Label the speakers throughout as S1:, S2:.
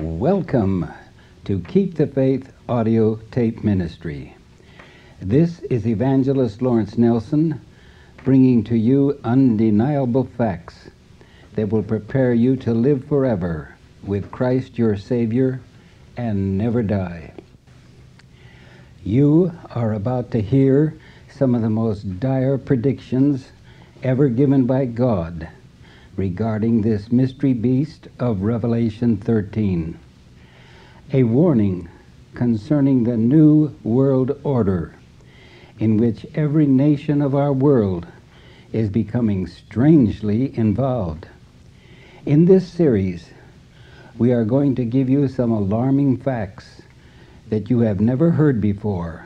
S1: Welcome to Keep the Faith audio tape ministry. This is Evangelist Lawrence Nelson bringing to you undeniable facts that will prepare you to live forever with Christ your Savior and never die. You are about to hear some of the most dire predictions ever given by God regarding this mystery beast of Revelation 13. A warning concerning the new world order in which every nation of our world is becoming strangely involved. In this series, we are going to give you some alarming facts that you have never heard before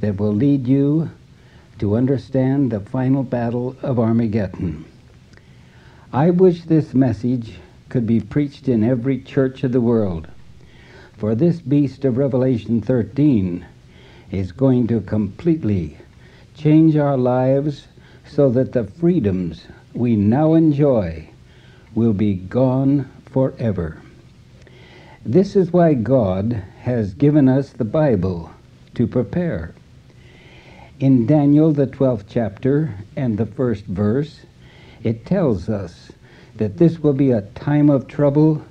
S1: that will lead you to understand the final battle of Armageddon. I wish this message could be preached in every church of the world, for this beast of Revelation 13 is going to completely change our lives so that the freedoms we now enjoy will be gone forever. This is why God has given us the Bible to prepare. In Daniel, the 12th chapter and the first verse, it tells us that this will be a time of trouble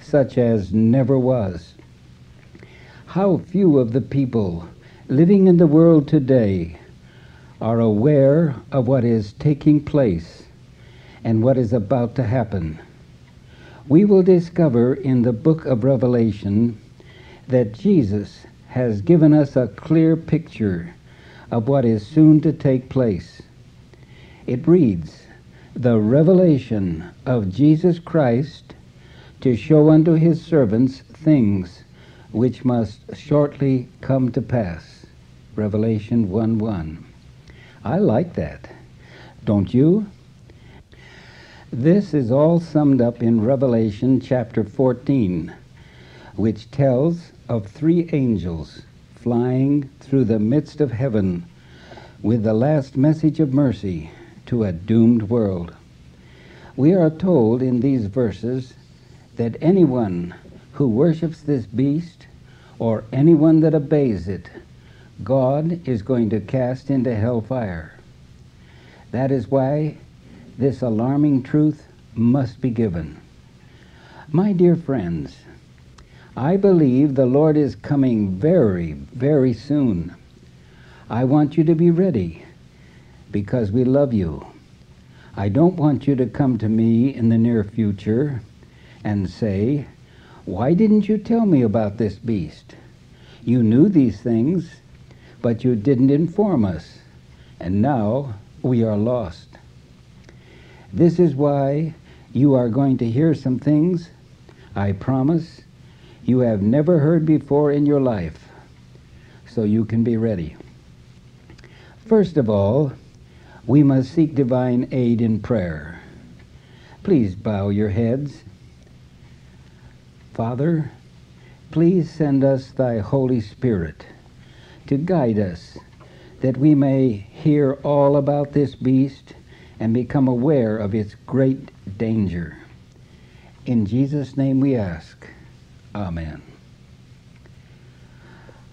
S1: such as never was. How few of the people living in the world today are aware of what is taking place and what is about to happen. We will discover in the book of Revelation that Jesus has given us a clear picture of what is soon to take place. It reads, the revelation of Jesus Christ to show unto his servants things which must shortly come to pass. Revelation 1 1. I like that. Don't you? This is all summed up in Revelation chapter 14, which tells of three angels flying through the midst of heaven with the last message of mercy to a doomed world. We are told in these verses that anyone who worships this beast or anyone that obeys it, God is going to cast into hellfire. That is why this alarming truth must be given. My dear friends, I believe the Lord is coming very, very soon. I want you to be ready because we love you. I don't want you to come to me in the near future and say, Why didn't you tell me about this beast? You knew these things, but you didn't inform us, and now we are lost. This is why you are going to hear some things, I promise, you have never heard before in your life, so you can be ready. First of all, we must seek divine aid in prayer. Please bow your heads. Father, please send us thy Holy Spirit to guide us that we may hear all about this beast and become aware of its great danger. In Jesus' name we ask. Amen.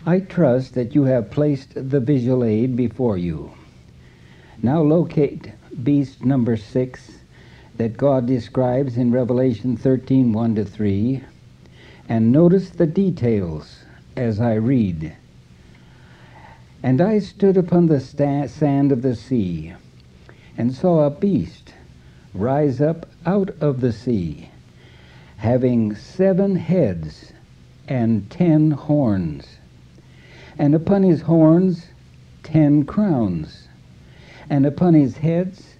S1: I trust that you have placed the visual aid before you. Now locate beast number six that God describes in Revelation 13 1 to 3, and notice the details as I read. And I stood upon the sta- sand of the sea, and saw a beast rise up out of the sea, having seven heads and ten horns, and upon his horns ten crowns and upon his heads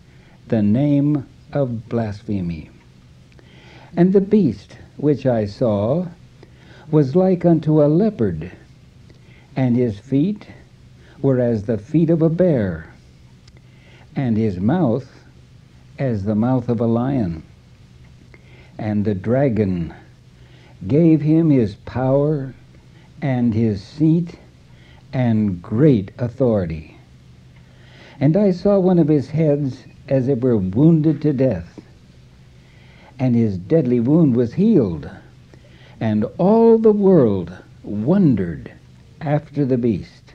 S1: the name of blasphemy. And the beast which I saw was like unto a leopard, and his feet were as the feet of a bear, and his mouth as the mouth of a lion. And the dragon gave him his power and his seat and great authority and I saw one of his heads as it were wounded to death. And his deadly wound was healed. And all the world wondered after the beast.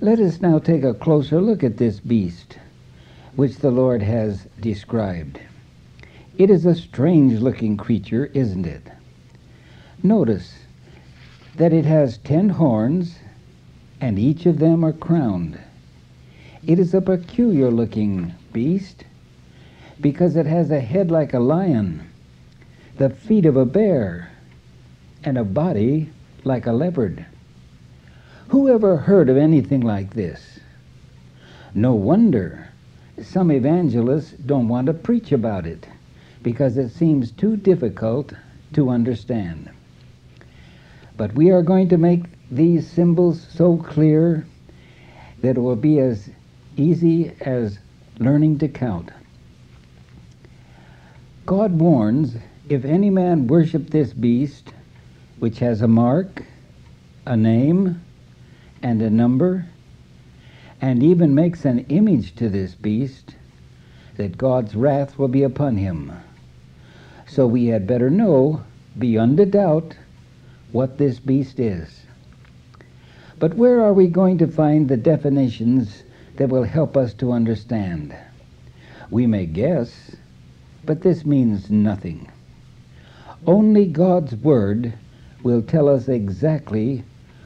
S1: Let us now take a closer look at this beast, which the Lord has described. It is a strange looking creature, isn't it? Notice that it has ten horns, and each of them are crowned. It is a peculiar looking beast because it has a head like a lion, the feet of a bear, and a body like a leopard. Who ever heard of anything like this? No wonder some evangelists don't want to preach about it because it seems too difficult to understand. But we are going to make these symbols so clear that it will be as easy as learning to count. God warns if any man worship this beast, which has a mark, a name, and a number, and even makes an image to this beast, that God's wrath will be upon him. So we had better know, beyond a doubt, what this beast is. But where are we going to find the definitions that will help us to understand? We may guess, but this means nothing. Only God's Word will tell us exactly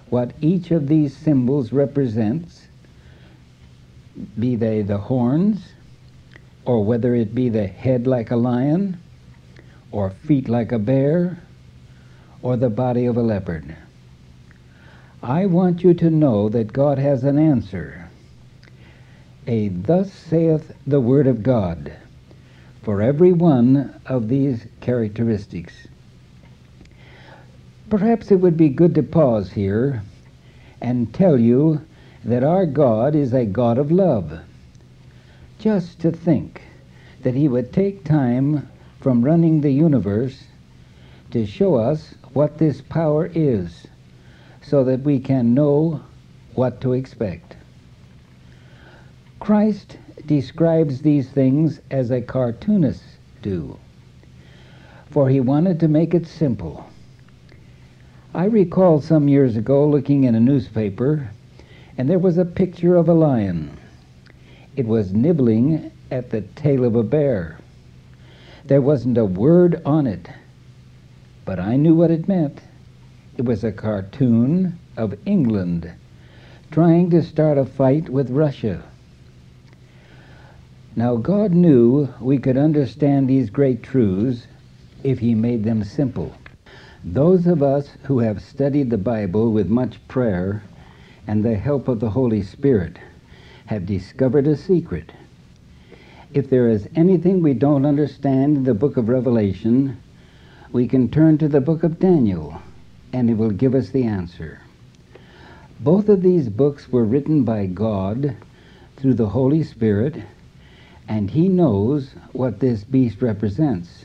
S1: what each of these symbols represents, be they the horns, or whether it be the head like a lion, or feet like a bear, or the body of a leopard. I want you to know that God has an answer. A thus saith the Word of God for every one of these characteristics. Perhaps it would be good to pause here and tell you that our God is a God of love. Just to think that He would take time from running the universe to show us what this power is so that we can know what to expect. Christ describes these things as a cartoonist do, for he wanted to make it simple. I recall some years ago looking in a newspaper, and there was a picture of a lion. It was nibbling at the tail of a bear. There wasn't a word on it, but I knew what it meant. It was a cartoon of England trying to start a fight with Russia. Now, God knew we could understand these great truths if He made them simple. Those of us who have studied the Bible with much prayer and the help of the Holy Spirit have discovered a secret. If there is anything we don't understand in the book of Revelation, we can turn to the book of Daniel and it will give us the answer. Both of these books were written by God through the Holy Spirit, and He knows what this beast represents.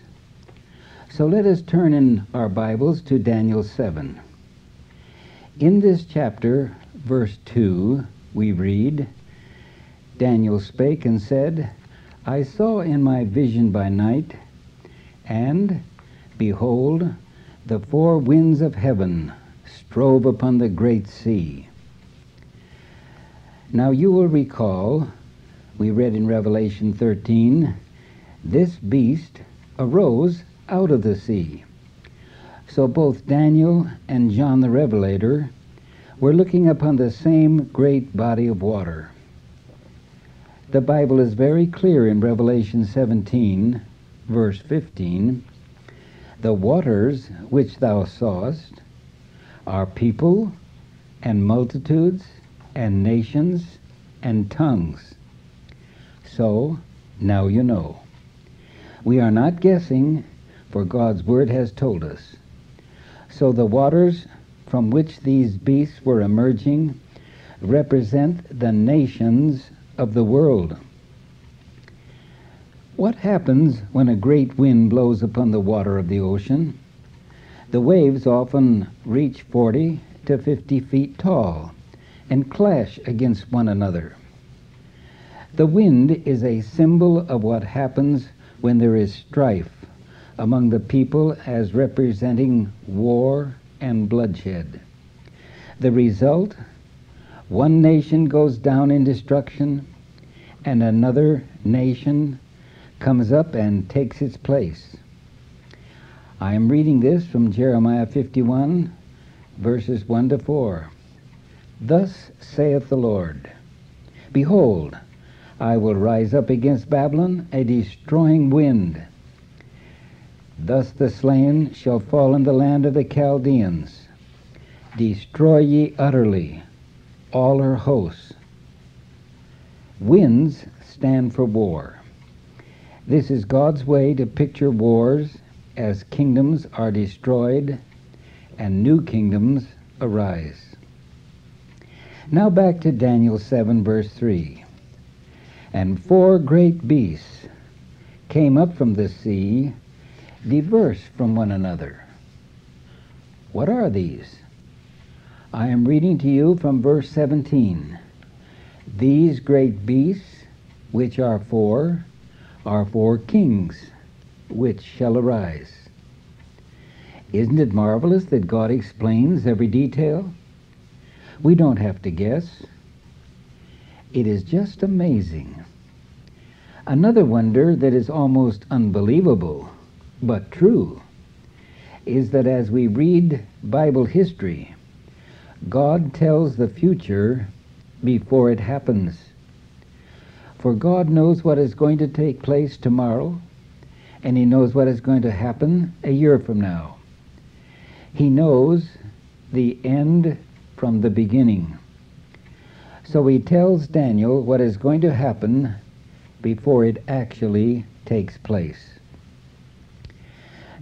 S1: So let us turn in our Bibles to Daniel 7. In this chapter, verse 2, we read Daniel spake and said, I saw in my vision by night, and behold, the four winds of heaven strove upon the great sea. Now you will recall, we read in Revelation 13, this beast arose out of the sea. So both Daniel and John the Revelator were looking upon the same great body of water. The Bible is very clear in Revelation 17, verse 15 the waters which thou sawest are people and multitudes and nations and tongues. So now you know. We are not guessing, for God's word has told us. So the waters from which these beasts were emerging represent the nations of the world. What happens when a great wind blows upon the water of the ocean? The waves often reach 40 to 50 feet tall and clash against one another. The wind is a symbol of what happens when there is strife, among the people as representing war and bloodshed. The result one nation goes down in destruction, and another nation comes up and takes its place. I am reading this from Jeremiah 51, verses 1 to 4. Thus saith the Lord Behold, I will rise up against Babylon a destroying wind. Thus the slain shall fall in the land of the Chaldeans. Destroy ye utterly all her hosts. Winds stand for war. This is God's way to picture wars as kingdoms are destroyed and new kingdoms arise. Now back to Daniel 7, verse 3. And four great beasts came up from the sea, diverse from one another. What are these? I am reading to you from verse 17. These great beasts, which are four, are four kings, which shall arise. Isn't it marvelous that God explains every detail? We don't have to guess. It is just amazing. Another wonder that is almost unbelievable, but true, is that as we read Bible history, God tells the future before it happens. For God knows what is going to take place tomorrow, and He knows what is going to happen a year from now. He knows the end from the beginning. So He tells Daniel what is going to happen before it actually takes place.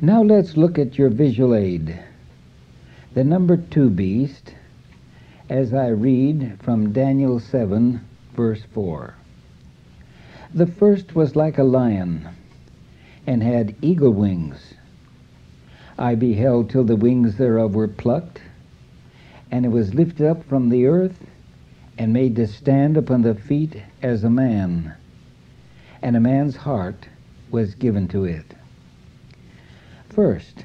S1: Now let's look at your visual aid. The number two beast as I read from Daniel 7, verse 4. The first was like a lion, and had eagle wings. I beheld till the wings thereof were plucked, and it was lifted up from the earth, and made to stand upon the feet as a man, and a man's heart was given to it. First,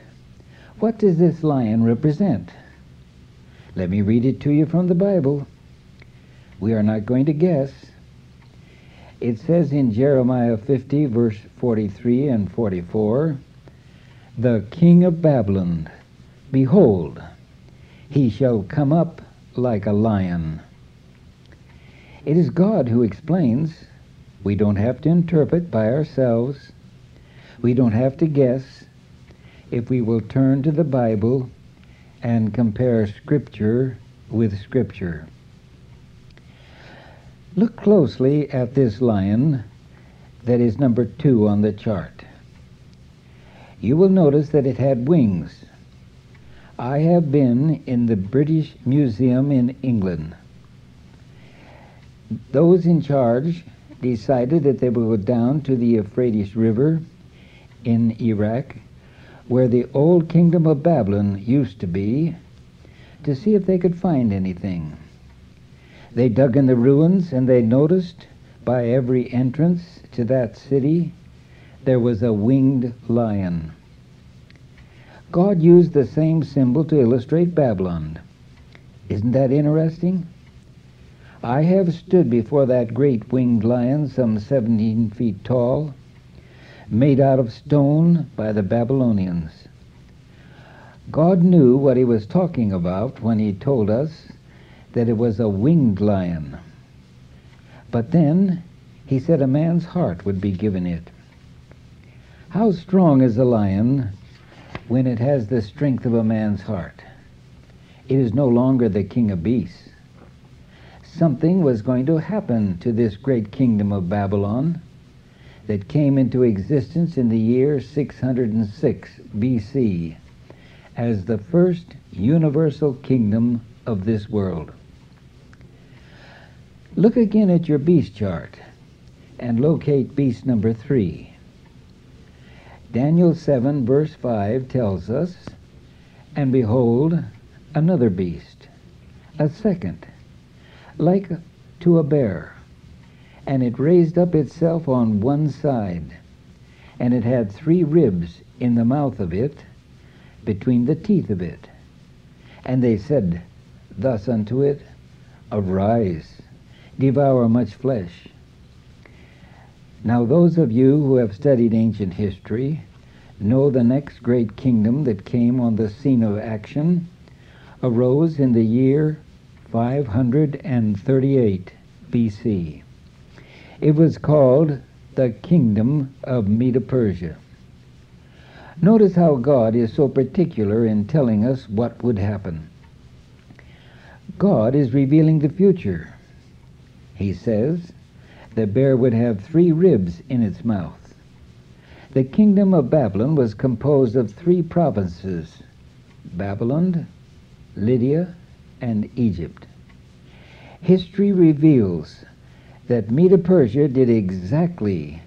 S1: what does this lion represent? Let me read it to you from the Bible. We are not going to guess. It says in Jeremiah 50, verse 43 and 44 The king of Babylon, behold, he shall come up like a lion. It is God who explains. We don't have to interpret by ourselves. We don't have to guess. If we will turn to the Bible and compare Scripture with Scripture. Look closely at this lion that is number two on the chart. You will notice that it had wings. I have been in the British Museum in England. Those in charge decided that they would go down to the Euphrates River in Iraq where the old kingdom of Babylon used to be to see if they could find anything. They dug in the ruins and they noticed by every entrance to that city there was a winged lion. God used the same symbol to illustrate Babylon. Isn't that interesting? I have stood before that great winged lion, some 17 feet tall, made out of stone by the Babylonians. God knew what he was talking about when he told us that it was a winged lion. But then he said a man's heart would be given it. How strong is a lion when it has the strength of a man's heart? It is no longer the king of beasts. Something was going to happen to this great kingdom of Babylon that came into existence in the year 606 BC as the first universal kingdom of this world. Look again at your beast chart and locate beast number three. Daniel 7, verse 5 tells us, And behold, another beast, a second, like to a bear and it raised up itself on one side, and it had three ribs in the mouth of it, between the teeth of it. And they said thus unto it, Arise, devour much flesh. Now, those of you who have studied ancient history know the next great kingdom that came on the scene of action arose in the year 538 BC. It was called the Kingdom of Medo Persia. Notice how God is so particular in telling us what would happen. God is revealing the future. He says the bear would have three ribs in its mouth. The kingdom of Babylon was composed of three provinces Babylon, Lydia, and Egypt. History reveals that Medo Persia did exactly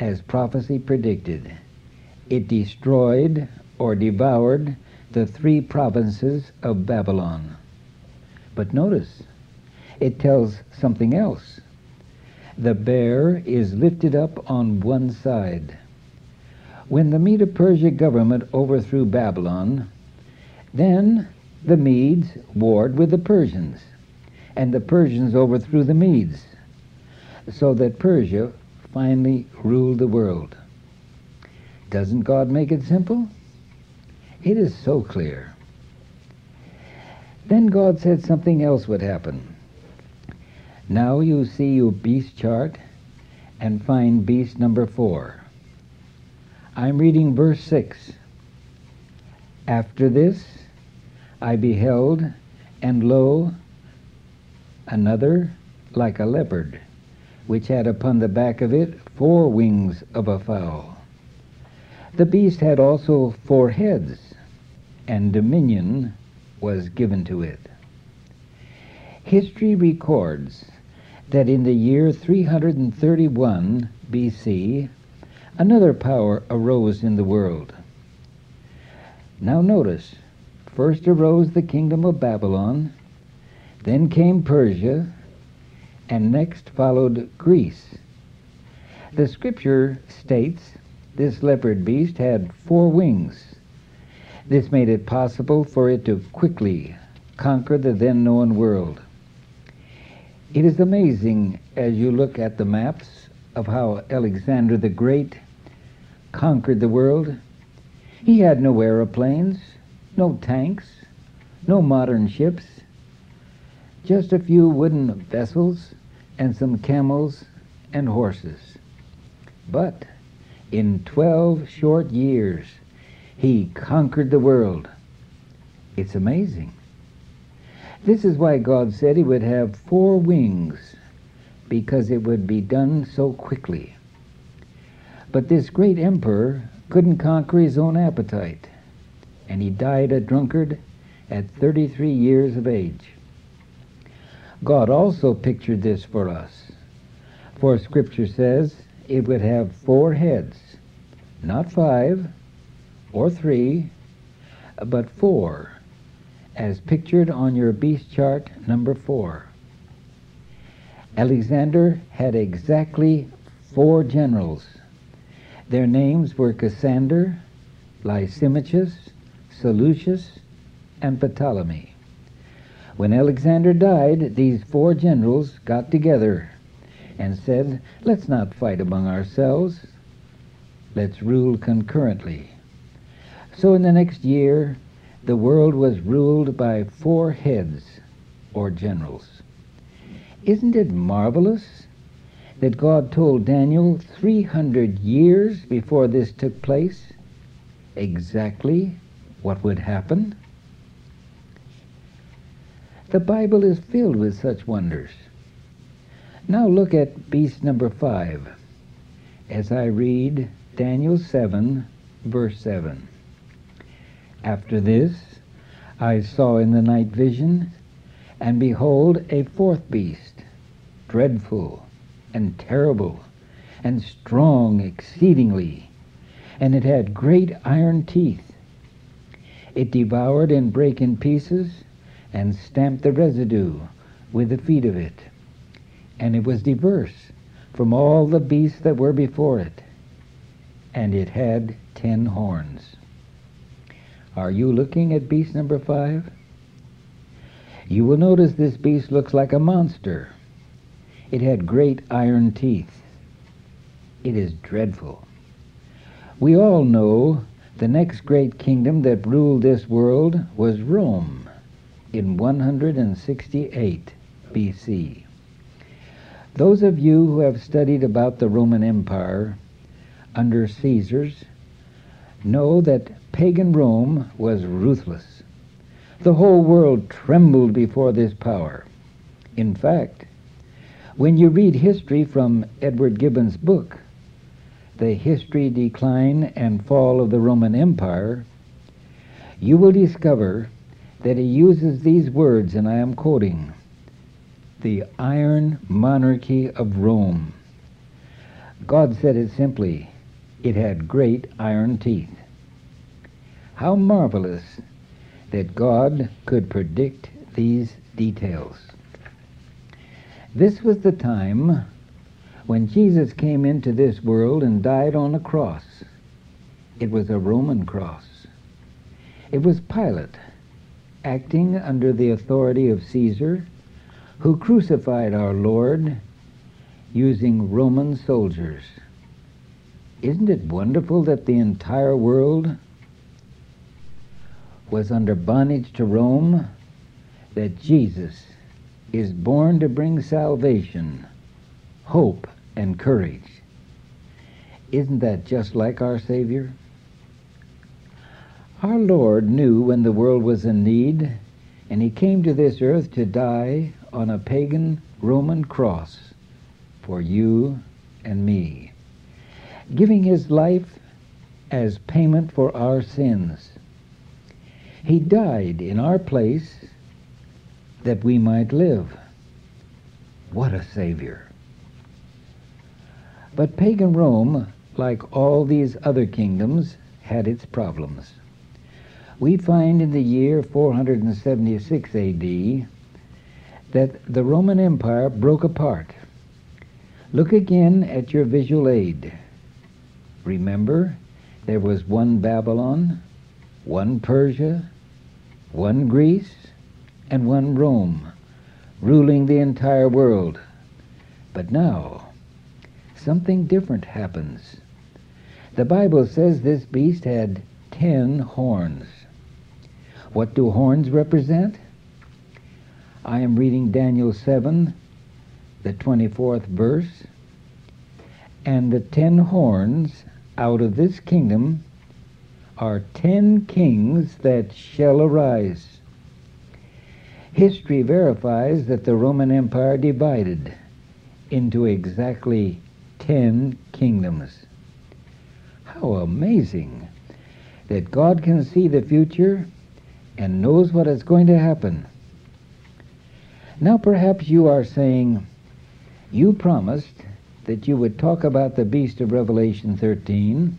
S1: as prophecy predicted. It destroyed or devoured the three provinces of Babylon. But notice, it tells something else. The bear is lifted up on one side. When the Medo Persia government overthrew Babylon, then the Medes warred with the Persians, and the Persians overthrew the Medes, so that Persia finally ruled the world. Doesn't God make it simple? It is so clear. Then God said something else would happen. Now you see your beast chart and find beast number four. I'm reading verse 6. After this I beheld, and lo, another like a leopard, which had upon the back of it four wings of a fowl. The beast had also four heads, and dominion was given to it. History records that in the year 331 BC, another power arose in the world. Now notice, first arose the kingdom of Babylon, then came Persia, and next followed Greece. The scripture states this leopard beast had four wings this made it possible for it to quickly conquer the then known world. It is amazing as you look at the maps of how Alexander the Great conquered the world. He had no aeroplanes, no tanks, no modern ships, just a few wooden vessels and some camels and horses. But in 12 short years, he conquered the world. It's amazing. This is why God said he would have four wings, because it would be done so quickly. But this great emperor couldn't conquer his own appetite, and he died a drunkard at 33 years of age. God also pictured this for us, for Scripture says it would have four heads, not five, or three, but four, as pictured on your beast chart number four. Alexander had exactly four generals. Their names were Cassander, Lysimachus, Seleucus, and Ptolemy. When Alexander died, these four generals got together and said, Let's not fight among ourselves. Let's rule concurrently. So in the next year, the world was ruled by four heads or generals. Isn't it marvelous that God told Daniel 300 years before this took place exactly what would happen? The Bible is filled with such wonders. Now look at beast number 5 as I read Daniel 7, verse 7. After this, I saw in the night vision, and behold, a fourth beast, dreadful and terrible, and strong exceedingly, and it had great iron teeth. It devoured and brake in pieces, and stamped the residue with the feet of it. And it was diverse from all the beasts that were before it, and it had ten horns. Are you looking at beast number five? You will notice this beast looks like a monster. It had great iron teeth. It is dreadful. We all know the next great kingdom that ruled this world was Rome in 168 BC. Those of you who have studied about the Roman Empire under Caesars know that pagan Rome was ruthless. The whole world trembled before this power. In fact, when you read history from Edward Gibbon's book, The History, Decline, and Fall of the Roman Empire, you will discover that he uses these words, and I am quoting the iron monarchy of Rome. God said it simply it had great iron teeth. How marvelous that God could predict these details. This was the time when Jesus came into this world and died on a cross. It was a Roman cross. It was Pilate, acting under the authority of Caesar, who crucified our Lord using Roman soldiers. Isn't it wonderful that the entire world was under bondage to Rome? That Jesus is born to bring salvation, hope, and courage. Isn't that just like our Savior? Our Lord knew when the world was in need, and He came to this earth to die on a pagan Roman cross for you and me giving his life as payment for our sins. He died in our place that we might live. What a Savior! But pagan Rome, like all these other kingdoms, had its problems. We find in the year 476 AD that the Roman Empire broke apart. Look again at your visual aid. Remember, there was one Babylon, one Persia, one Greece, and one Rome, ruling the entire world. But now, something different happens. The Bible says this beast had ten horns. What do horns represent? I am reading Daniel 7, the 24th verse. And the ten horns out of this kingdom are ten kings that shall arise. History verifies that the Roman Empire divided into exactly ten kingdoms. How amazing that God can see the future and knows what is going to happen. Now, perhaps you are saying, You promised that you would talk about the beast of Revelation 13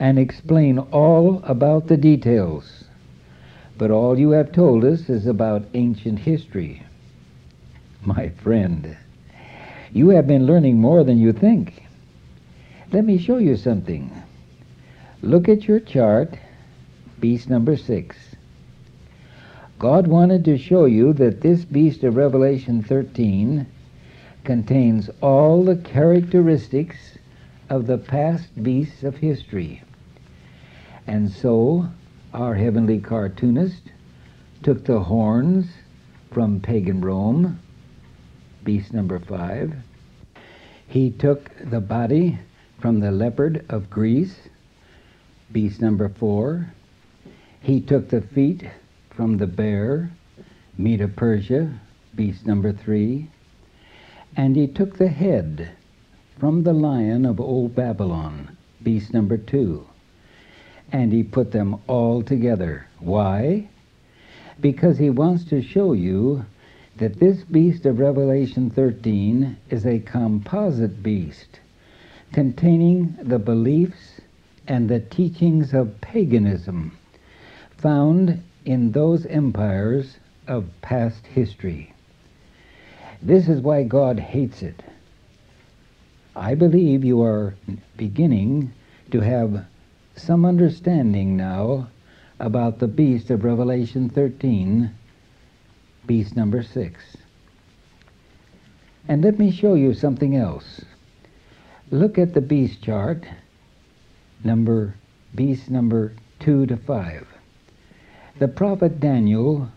S1: and explain all about the details. But all you have told us is about ancient history. My friend, you have been learning more than you think. Let me show you something. Look at your chart, beast number six. God wanted to show you that this beast of Revelation 13 contains all the characteristics of the past beasts of history. And so our heavenly cartoonist took the horns from pagan Rome, beast number five. He took the body from the leopard of Greece, beast number four. He took the feet from the bear, Medo Persia, beast number three. And he took the head from the lion of old Babylon, beast number two, and he put them all together. Why? Because he wants to show you that this beast of Revelation 13 is a composite beast containing the beliefs and the teachings of paganism found in those empires of past history. This is why God hates it. I believe you are beginning to have some understanding now about the beast of Revelation 13, beast number 6. And let me show you something else. Look at the beast chart, number beast number 2 to 5. The prophet Daniel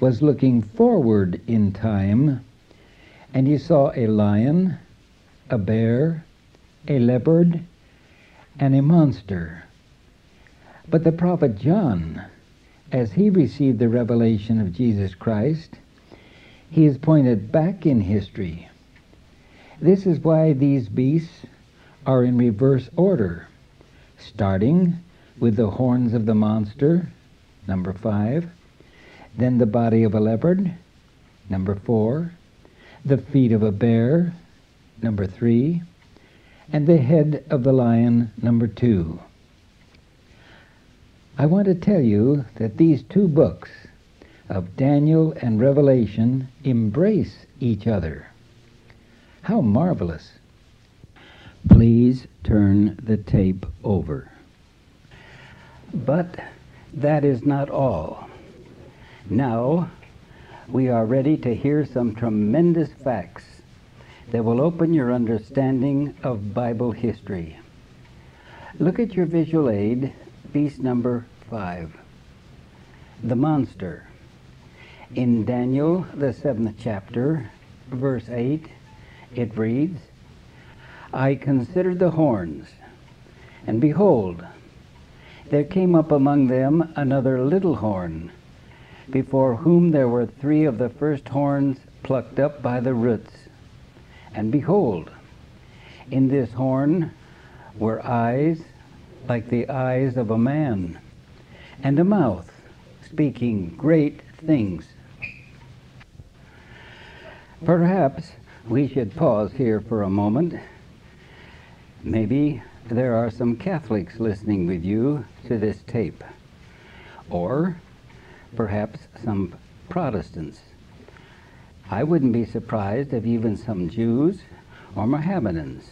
S1: was looking forward in time, and he saw a lion, a bear, a leopard, and a monster. But the prophet John, as he received the revelation of Jesus Christ, he is pointed back in history. This is why these beasts are in reverse order, starting with the horns of the monster, number five, then the body of a leopard, number four, the feet of a bear, number three, and the head of the lion, number two. I want to tell you that these two books of Daniel and Revelation embrace each other. How marvelous! Please turn the tape over. But that is not all. Now, we are ready to hear some tremendous facts that will open your understanding of Bible history. Look at your visual aid Beast number five. The monster. In Daniel, the seventh chapter, verse 8, it reads, I considered the horns, and behold, there came up among them another little horn, before whom there were three of the first horns plucked up by the roots. And behold, in this horn were eyes like the eyes of a man, and a mouth speaking great things. Perhaps we should pause here for a moment. Maybe there are some Catholics listening with you to this tape, or perhaps some Protestants. I wouldn't be surprised if even some Jews or Mohammedans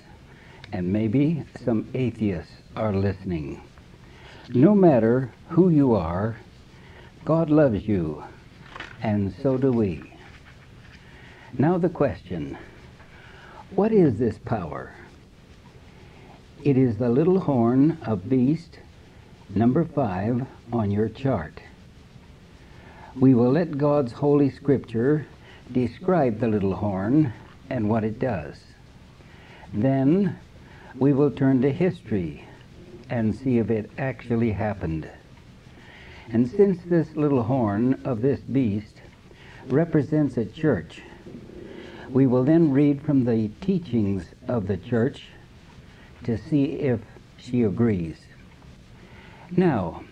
S1: and maybe some atheists are listening. No matter who you are, God loves you, and so do we. Now, the question what is this power? It is the little horn of beast number five on your chart. We will let God's Holy Scripture describe the little horn and what it does. Then we will turn to history and see if it actually happened. And since this little horn of this beast represents a church, we will then read from the teachings of the church to see if she agrees. Now,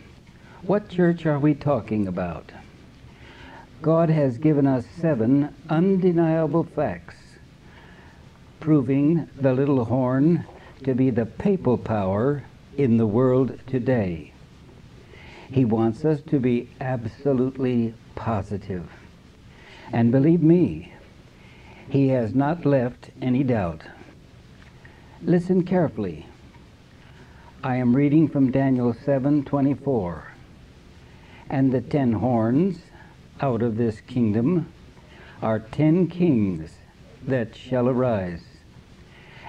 S1: what church are we talking about? God has given us seven undeniable facts proving the little horn to be the papal power in the world today. He wants us to be absolutely positive. And believe me, he has not left any doubt. Listen carefully. I am reading from Daniel 7:24. And the ten horns out of this kingdom are ten kings that shall arise,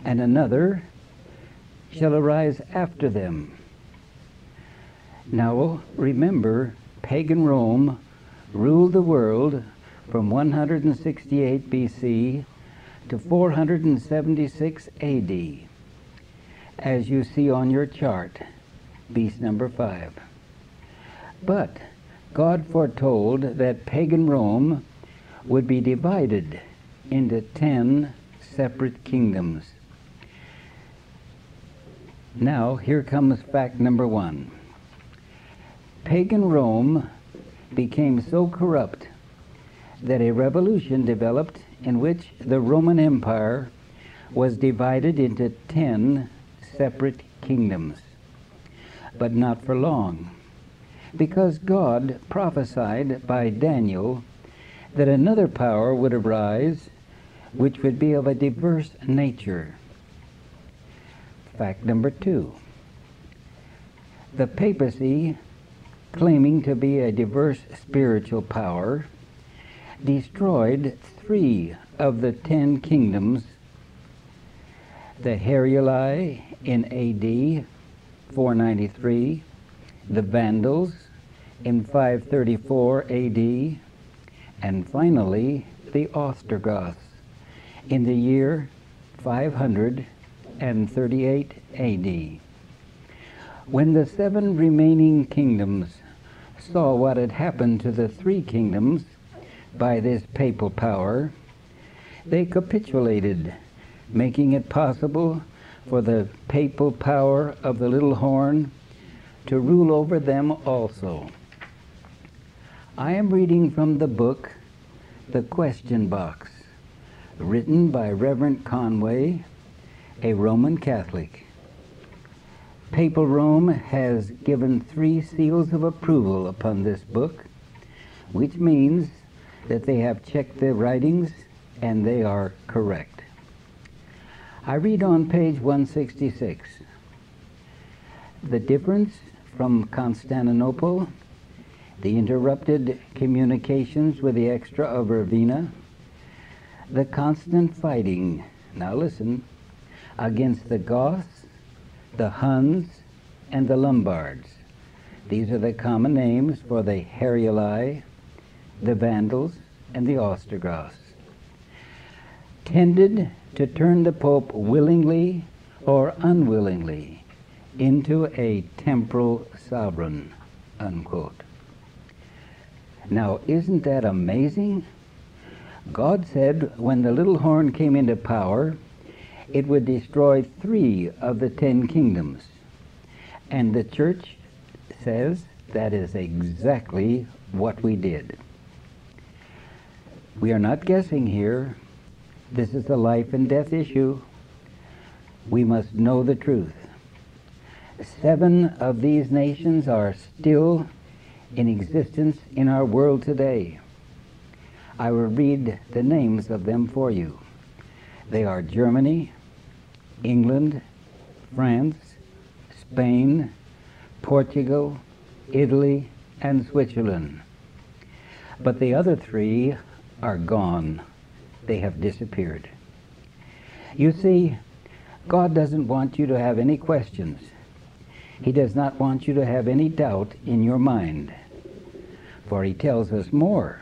S1: and another shall arise after them. Now remember, pagan Rome ruled the world from 168 BC to 476 AD, as you see on your chart, beast number 5. But God foretold that pagan Rome would be divided into 10 separate kingdoms. Now, here comes fact number one. Pagan Rome became so corrupt that a revolution developed in which the Roman Empire was divided into ten separate kingdoms. But not for long, because God prophesied by Daniel that another power would arise which would be of a diverse nature Fact number two. The papacy, claiming to be a diverse spiritual power, destroyed three of the ten kingdoms the Heruli in AD 493, the Vandals in 534 AD, and finally the Ostrogoths in the year 538 AD. When the seven remaining kingdoms saw what had happened to the three kingdoms by this papal power, they capitulated, making it possible for the papal power of the little horn to rule over them also. I am reading from the book The Question Box, written by Reverend Conway, a Roman Catholic. Papal Rome has given three seals of approval upon this book, which means that they have checked the writings and they are correct. I read on page 166 the difference from Constantinople, the interrupted communications with the exarch of Ravenna, the constant fighting, now listen, against the Goths, the Huns, and the Lombards. These are the common names for the Heruli, the Vandals, and the Ostrogoths. Tended to turn the Pope willingly or unwillingly into a temporal sovereign, unquote. Now, isn't that amazing? God said when the little horn came into power, it would destroy three of the ten kingdoms. And the church says that is exactly what we did. We are not guessing here. This is a life and death issue. We must know the truth. Seven of these nations are still in existence in our world today. I will read the names of them for you. They are Germany, England, France, Spain, Portugal, Italy, and Switzerland. But the other three are gone. They have disappeared. You see, God doesn't want you to have any questions. He does not want you to have any doubt in your mind. For he tells us more.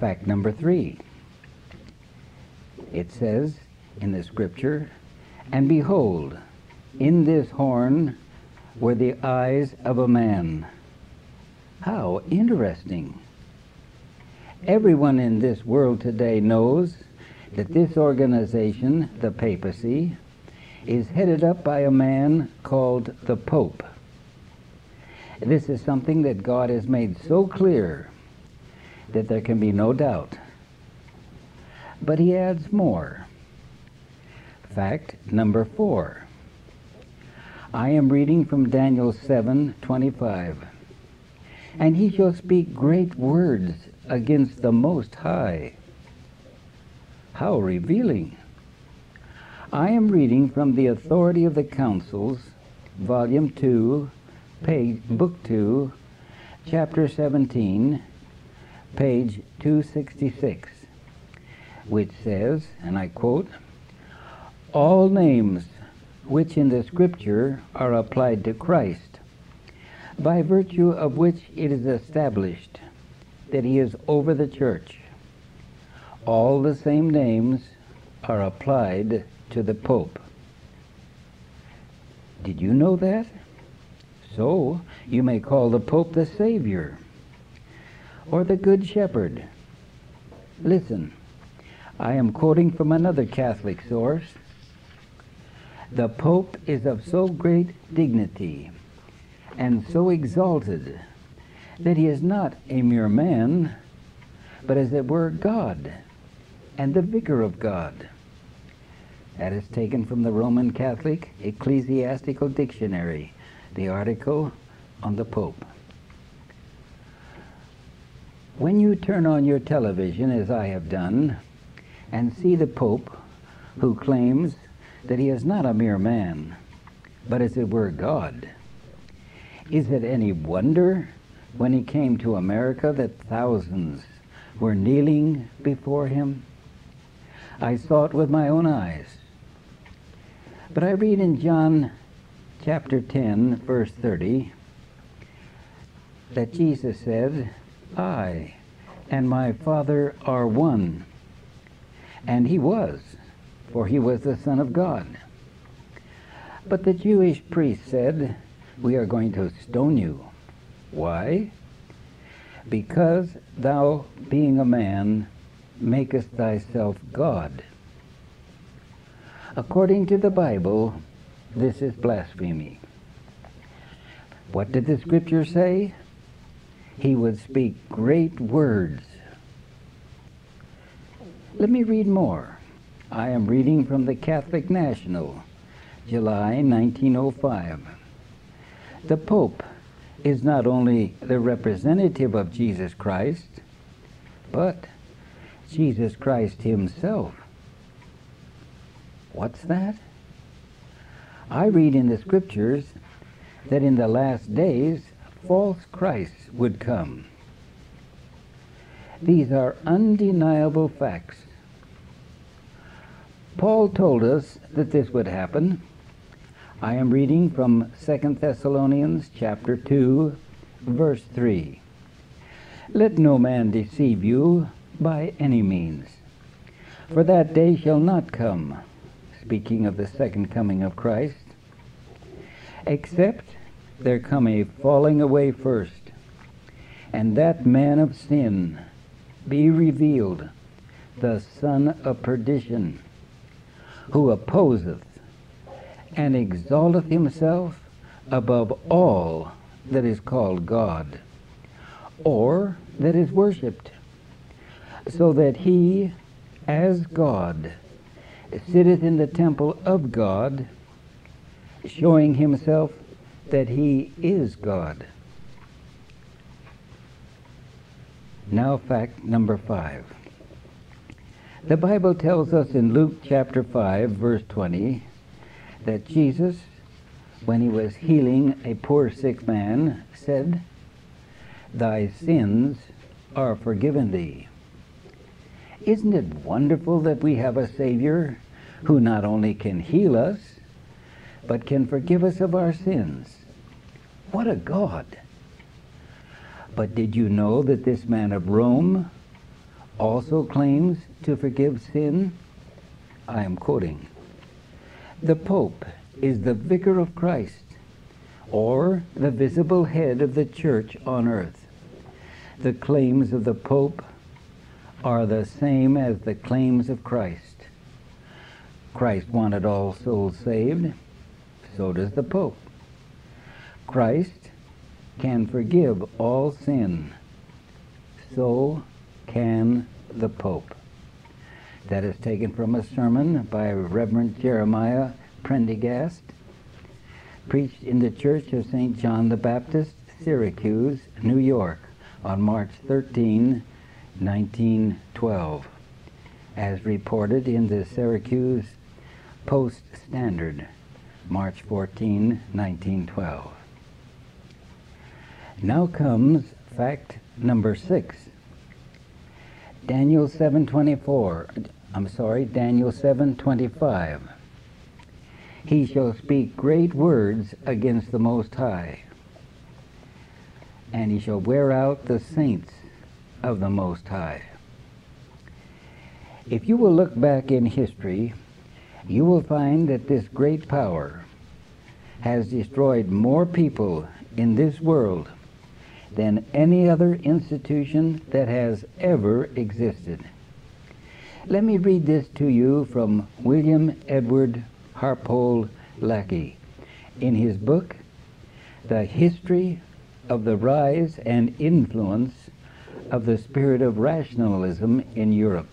S1: Fact number three. It says in the scripture, And behold, in this horn were the eyes of a man. How interesting. Everyone in this world today knows that this organization, the papacy, is headed up by a man called the Pope. This is something that God has made so clear that there can be no doubt. But he adds more. Fact number four. I am reading from Daniel 7:25. And he shall speak great words against the Most High. How revealing! I am reading from the Authority of the Councils, Volume 2, page, Book 2, Chapter 17, page 266, which says, and I quote, All names which in the Scripture are applied to Christ, by virtue of which it is established that he is over the church. All the same names are applied to the Pope. Did you know that? So, you may call the Pope the Savior or the Good Shepherd. Listen, I am quoting from another Catholic source. The Pope is of so great dignity and so exalted that he is not a mere man, but as it were God and the vicar of God. That is taken from the Roman Catholic Ecclesiastical Dictionary, the article on the Pope. When you turn on your television, as I have done, and see the Pope, who claims that he is not a mere man, but as it were God, Is it any wonder when he came to America that thousands were kneeling before him? I saw it with my own eyes. But I read in John chapter 10, verse 30, that Jesus said, I and my Father are one. And he was, for he was the Son of God. But the Jewish priest said, We are going to stone you. Why? Because thou, being a man, makest thyself God. According to the Bible, this is blasphemy. What did the scripture say? He would speak great words. Let me read more. I am reading from the Catholic National, July 1905. The Pope is not only the representative of Jesus Christ, but Jesus Christ himself. What's that? I read in the scriptures that in the last days false Christs would come. These are undeniable facts. Paul told us that this would happen. I am reading from 2 Thessalonians chapter 2 verse 3. Let no man deceive you by any means, for that day shall not come speaking of the second coming of Christ, except there come a falling away first, and that man of sin be revealed, the son of perdition, who opposeth and exalteth himself above all that is called God, or that is worshipped, so that he, as God, sitteth in the temple of God, showing himself that he is God. Now, fact number five. The Bible tells us in Luke chapter 5, verse 20, that Jesus, when he was healing a poor sick man, said, Thy sins are forgiven thee. Isn't it wonderful that we have a Savior who not only can heal us, but can forgive us of our sins? What a God! But did you know that this man of Rome also claims to forgive sin? I am quoting. The Pope is the vicar of Christ, or the visible head of the church on earth. The claims of the Pope are the same as the claims of Christ. Christ wanted all souls saved, so does the Pope. Christ can forgive all sin, so can the Pope. That is taken from a sermon by Reverend Jeremiah Prendergast, preached in the Church of St. John the Baptist, Syracuse, New York, on March 13, 1912, as reported in the Syracuse Post Standard, March 14, 1912. Now comes fact number six. Daniel 7:24. I'm sorry, Daniel 7:25. He shall speak great words against the Most High, and he shall wear out the saints of the Most High. If you will look back in history, you will find that this great power has destroyed more people in this world than any other institution that has ever existed. Let me read this to you from William Edward Hartpole Lecky in his book, The History of the Rise and Influence of the Spirit of Rationalism in Europe,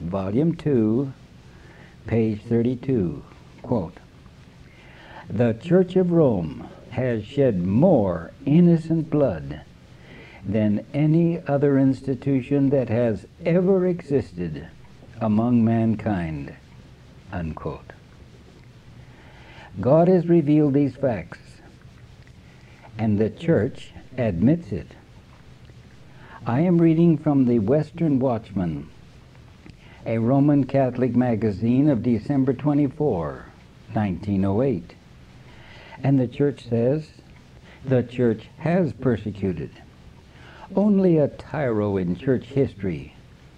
S1: Volume 2, page 32. Quote, The Church of Rome has shed more innocent blood than any other institution that has ever existed among mankind. Unquote. God has revealed these facts, and the church admits it. I am reading from the Western Watchman, a Roman Catholic magazine of December 24, 1908. And the church says, the church has persecuted. Only a tyro in church history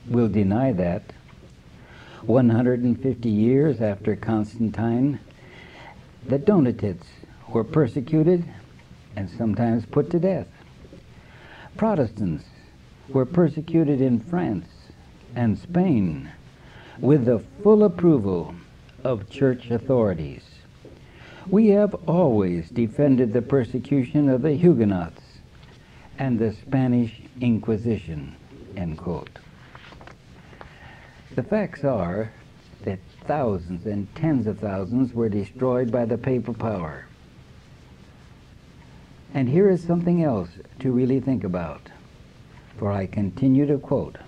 S1: will deny that. 150 years after Constantine, the Donatists were persecuted and sometimes put to death. Protestants were persecuted in France and Spain with the full approval of church authorities. We have always defended the persecution of the Huguenots and the Spanish Inquisition. End quote. The facts are that thousands and tens of thousands were destroyed by the papal power. And here is something else to really think about, for I continue to quote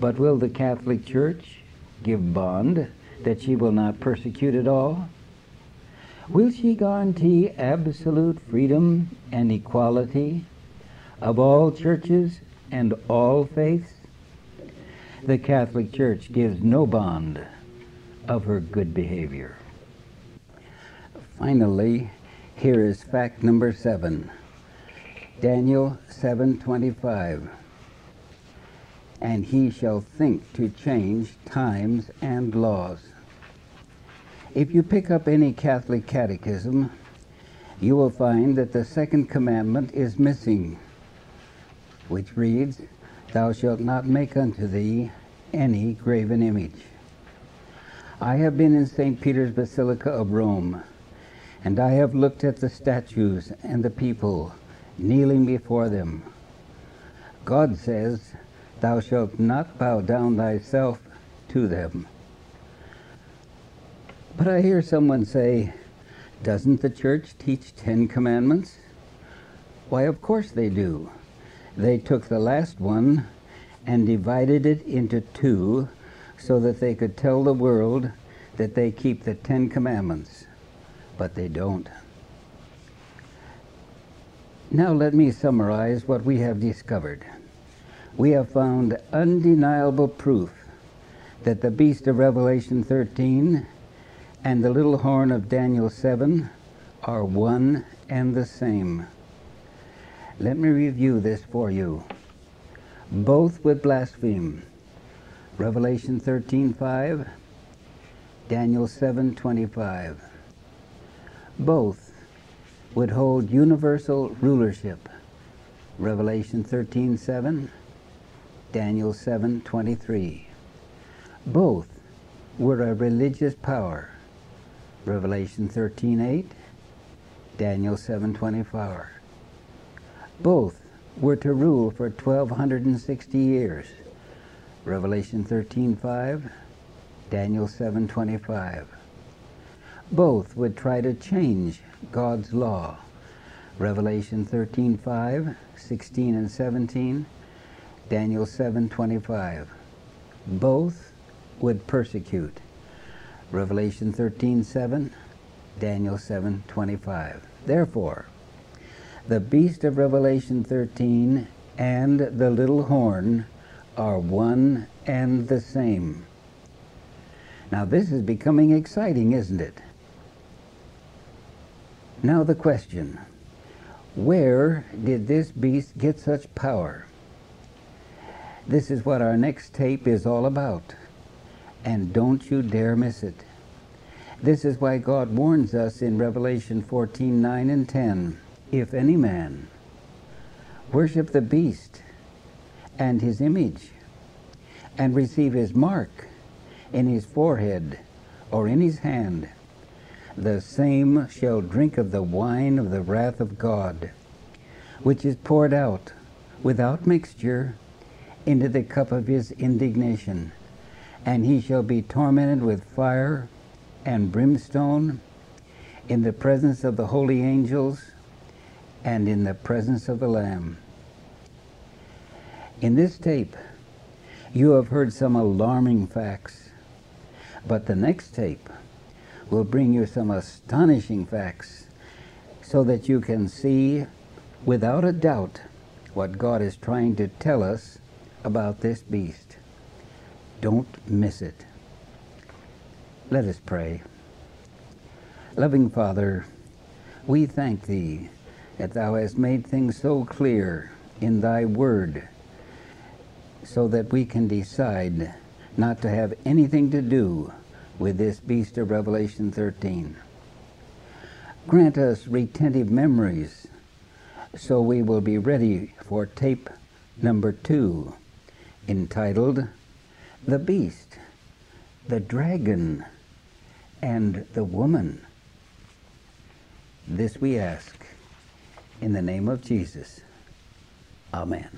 S1: But will the Catholic Church give bond that she will not persecute at all? Will she guarantee absolute freedom and equality of all churches and all faiths? The Catholic Church gives no bond of her good behavior. Finally, here is fact number 7. Daniel 7:25. And he shall think to change times and laws. If you pick up any Catholic catechism, you will find that the second commandment is missing, which reads, Thou shalt not make unto thee any graven image. I have been in St. Peter's Basilica of Rome, and I have looked at the statues and the people kneeling before them. God says, Thou shalt not bow down thyself to them. But I hear someone say, Doesn't the church teach Ten Commandments? Why, of course they do. They took the last one and divided it into two so that they could tell the world that they keep the Ten Commandments, but they don't. Now let me summarize what we have discovered. We have found undeniable proof that the beast of Revelation 13 and the little horn of Daniel 7 are one and the same. Let me review this for you. Both would blaspheme. Revelation 13:5, Daniel 7:25. Both would hold universal rulership. Revelation 13:7, Daniel 7:23. Both were a religious power. Revelation 13:8, Daniel 7:24. Both were to rule for 1260 years. Revelation 13:5, Daniel 7:25. Both would try to change God's law. Revelation 13:5, 16 and 17, Daniel 7:25. Both would persecute. Revelation 13:7, Daniel 7:25. Therefore, the beast of Revelation 13 and the little horn are one and the same. Now, this is becoming exciting, isn't it? Now, the question where did this beast get such power? This is what our next tape is all about. And don't you dare miss it. This is why God warns us in Revelation 14 9 and 10 if any man worship the beast and his image and receive his mark in his forehead or in his hand, the same shall drink of the wine of the wrath of God, which is poured out without mixture into the cup of his indignation. And he shall be tormented with fire and brimstone in the presence of the holy angels and in the presence of the Lamb. In this tape, you have heard some alarming facts, but the next tape will bring you some astonishing facts so that you can see without a doubt what God is trying to tell us about this beast. Don't miss it. Let us pray. Loving Father, we thank Thee that Thou hast made things so clear in Thy Word so that we can decide not to have anything to do with this beast of Revelation 13. Grant us retentive memories so we will be ready for tape number two, entitled the beast, the dragon, and the woman. This we ask in the name of Jesus. Amen.